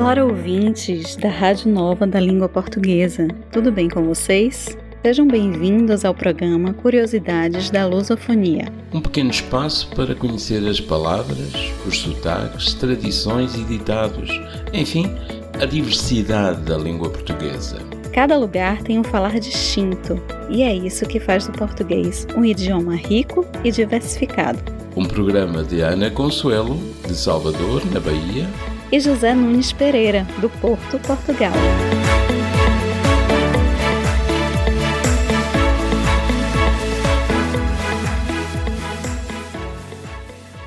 Olá, ouvintes da Rádio Nova da Língua Portuguesa. Tudo bem com vocês? Sejam bem-vindos ao programa Curiosidades da Lusofonia. Um pequeno espaço para conhecer as palavras, os sotaques, tradições e ditados, enfim, a diversidade da língua portuguesa. Cada lugar tem um falar distinto, e é isso que faz do português um idioma rico e diversificado. Um programa de Ana Consuelo, de Salvador, na Bahia, e José Nunes Pereira, do Porto, Portugal.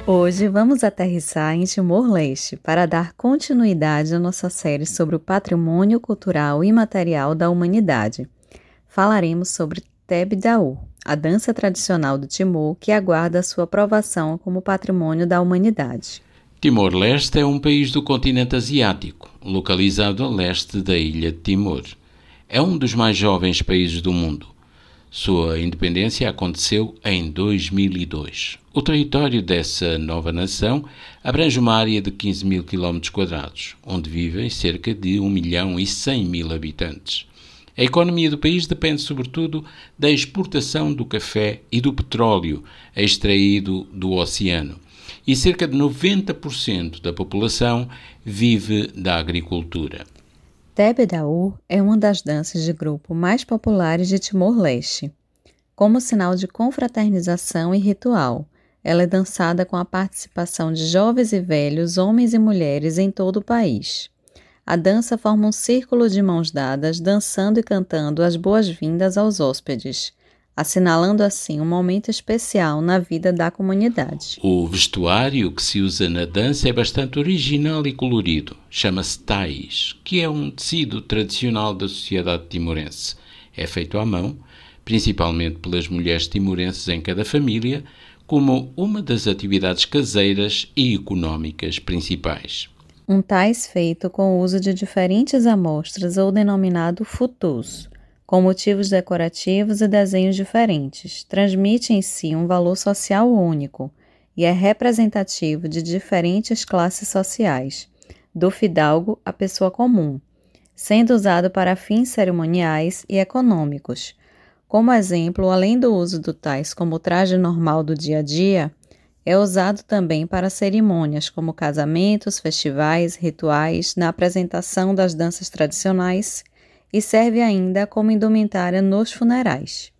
Hoje vamos aterrissar em Timor-Leste para dar continuidade à nossa série sobre o patrimônio cultural e material da humanidade. Falaremos sobre Tebdao, a dança tradicional do Timor que aguarda sua aprovação como patrimônio da humanidade. Timor-Leste é um país do continente asiático, localizado a leste da ilha de Timor. É um dos mais jovens países do mundo. Sua independência aconteceu em 2002. O território dessa nova nação abrange uma área de 15 mil km, onde vivem cerca de 1 milhão e 100 mil habitantes. A economia do país depende, sobretudo, da exportação do café e do petróleo extraído do oceano e cerca de 90% da população vive da agricultura. Tebedau é uma das danças de grupo mais populares de Timor-Leste. Como sinal de confraternização e ritual, ela é dançada com a participação de jovens e velhos, homens e mulheres em todo o país. A dança forma um círculo de mãos dadas, dançando e cantando as boas-vindas aos hóspedes assinalando assim um momento especial na vida da comunidade. O vestuário que se usa na dança é bastante original e colorido. Chama-se tais, que é um tecido tradicional da sociedade timorense. É feito à mão, principalmente pelas mulheres timorenses em cada família, como uma das atividades caseiras e económicas principais. Um tais feito com o uso de diferentes amostras ou denominado futus, com motivos decorativos e desenhos diferentes, transmite em si um valor social único e é representativo de diferentes classes sociais, do fidalgo à pessoa comum, sendo usado para fins cerimoniais e econômicos. Como exemplo, além do uso do tais como traje normal do dia a dia, é usado também para cerimônias como casamentos, festivais, rituais, na apresentação das danças tradicionais e serve ainda como indumentária nos funerais.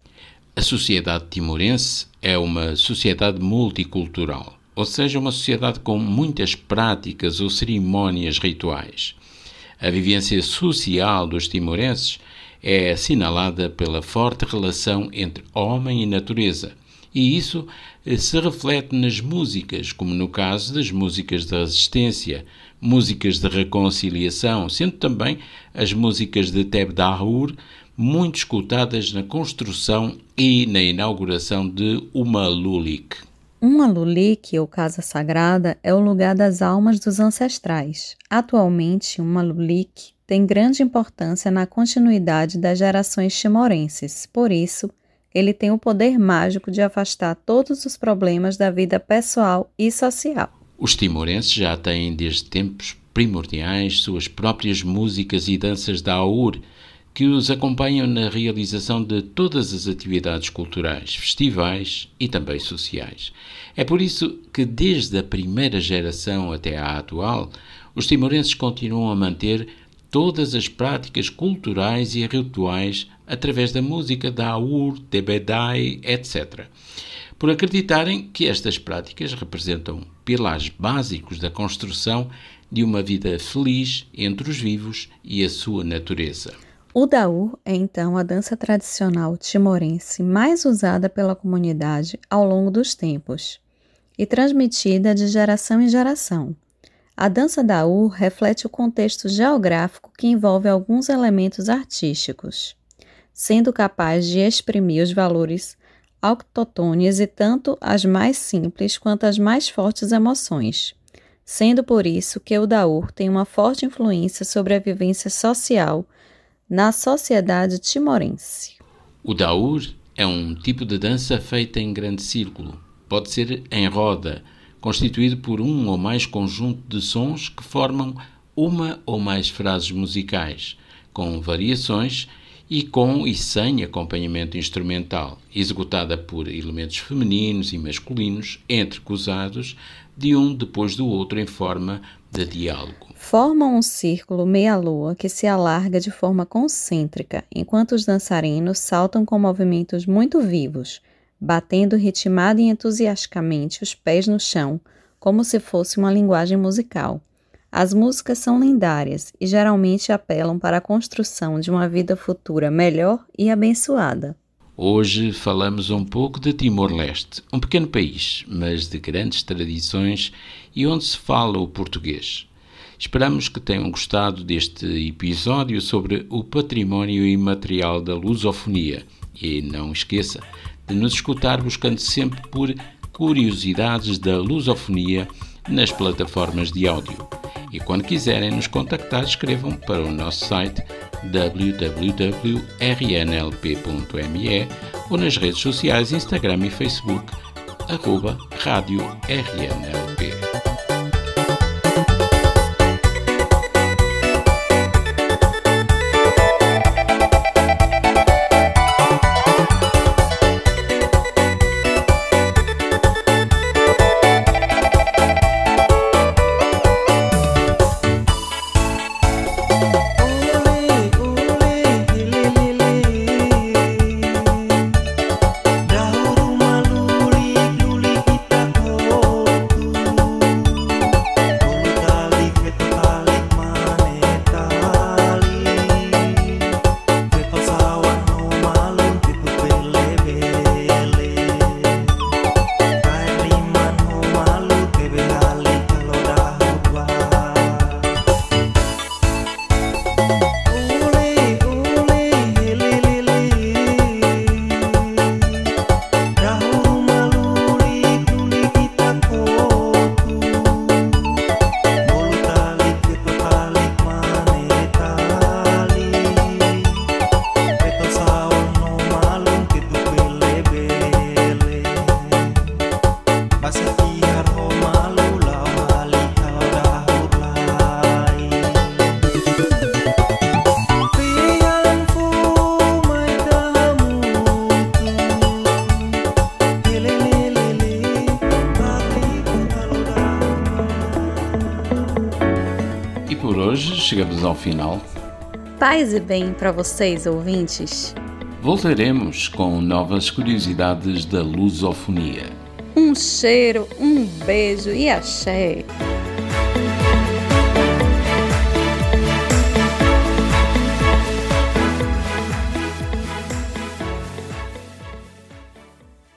A sociedade timorense é uma sociedade multicultural, ou seja, uma sociedade com muitas práticas ou cerimônias rituais. A vivência social dos timorenses é assinalada pela forte relação entre homem e natureza, e isso eh, se reflete nas músicas, como no caso das músicas de resistência, músicas de reconciliação, sendo também as músicas de Tebdahur muito escutadas na construção e na inauguração de uma lulik. Uma lulik, ou casa sagrada, é o lugar das almas dos ancestrais. Atualmente, uma lulik tem grande importância na continuidade das gerações timorenses. Por isso, ele tem o poder mágico de afastar todos os problemas da vida pessoal e social. Os timorenses já têm desde tempos primordiais suas próprias músicas e danças da Aur, que os acompanham na realização de todas as atividades culturais, festivais e também sociais. É por isso que, desde a primeira geração até à atual, os timorenses continuam a manter todas as práticas culturais e rituais através da música da Aur, Tebedai, etc. Por acreditarem que estas práticas representam pilares básicos da construção de uma vida feliz entre os vivos e a sua natureza. O Daur é então a dança tradicional timorense mais usada pela comunidade ao longo dos tempos e transmitida de geração em geração. A dança da U reflete o contexto geográfico que envolve alguns elementos artísticos, sendo capaz de exprimir os valores autóctones e tanto as mais simples quanto as mais fortes emoções, sendo por isso que o Daur tem uma forte influência sobre a vivência social na sociedade timorense. O Daur é um tipo de dança feita em grande círculo, pode ser em roda, constituído por um ou mais conjuntos de sons que formam uma ou mais frases musicais, com variações e com e sem acompanhamento instrumental, executada por elementos femininos e masculinos, entrecruzados, de um depois do outro em forma de diálogo. Formam um círculo meia-lua que se alarga de forma concêntrica, enquanto os dançarinos saltam com movimentos muito vivos, batendo ritmada e entusiasticamente os pés no chão, como se fosse uma linguagem musical. As músicas são lendárias e geralmente apelam para a construção de uma vida futura melhor e abençoada. Hoje falamos um pouco de Timor-Leste, um pequeno país, mas de grandes tradições e onde se fala o português. Esperamos que tenham gostado deste episódio sobre o património imaterial da lusofonia e não esqueça de nos escutar buscando sempre por curiosidades da lusofonia nas plataformas de áudio. E quando quiserem nos contactar, escrevam para o nosso site www.rnlp.me ou nas redes sociais Instagram e Facebook, arroba Rádio RNLP. Hoje chegamos ao final. Paz e bem para vocês, ouvintes. Voltaremos com novas curiosidades da lusofonia. Um cheiro, um beijo e axé.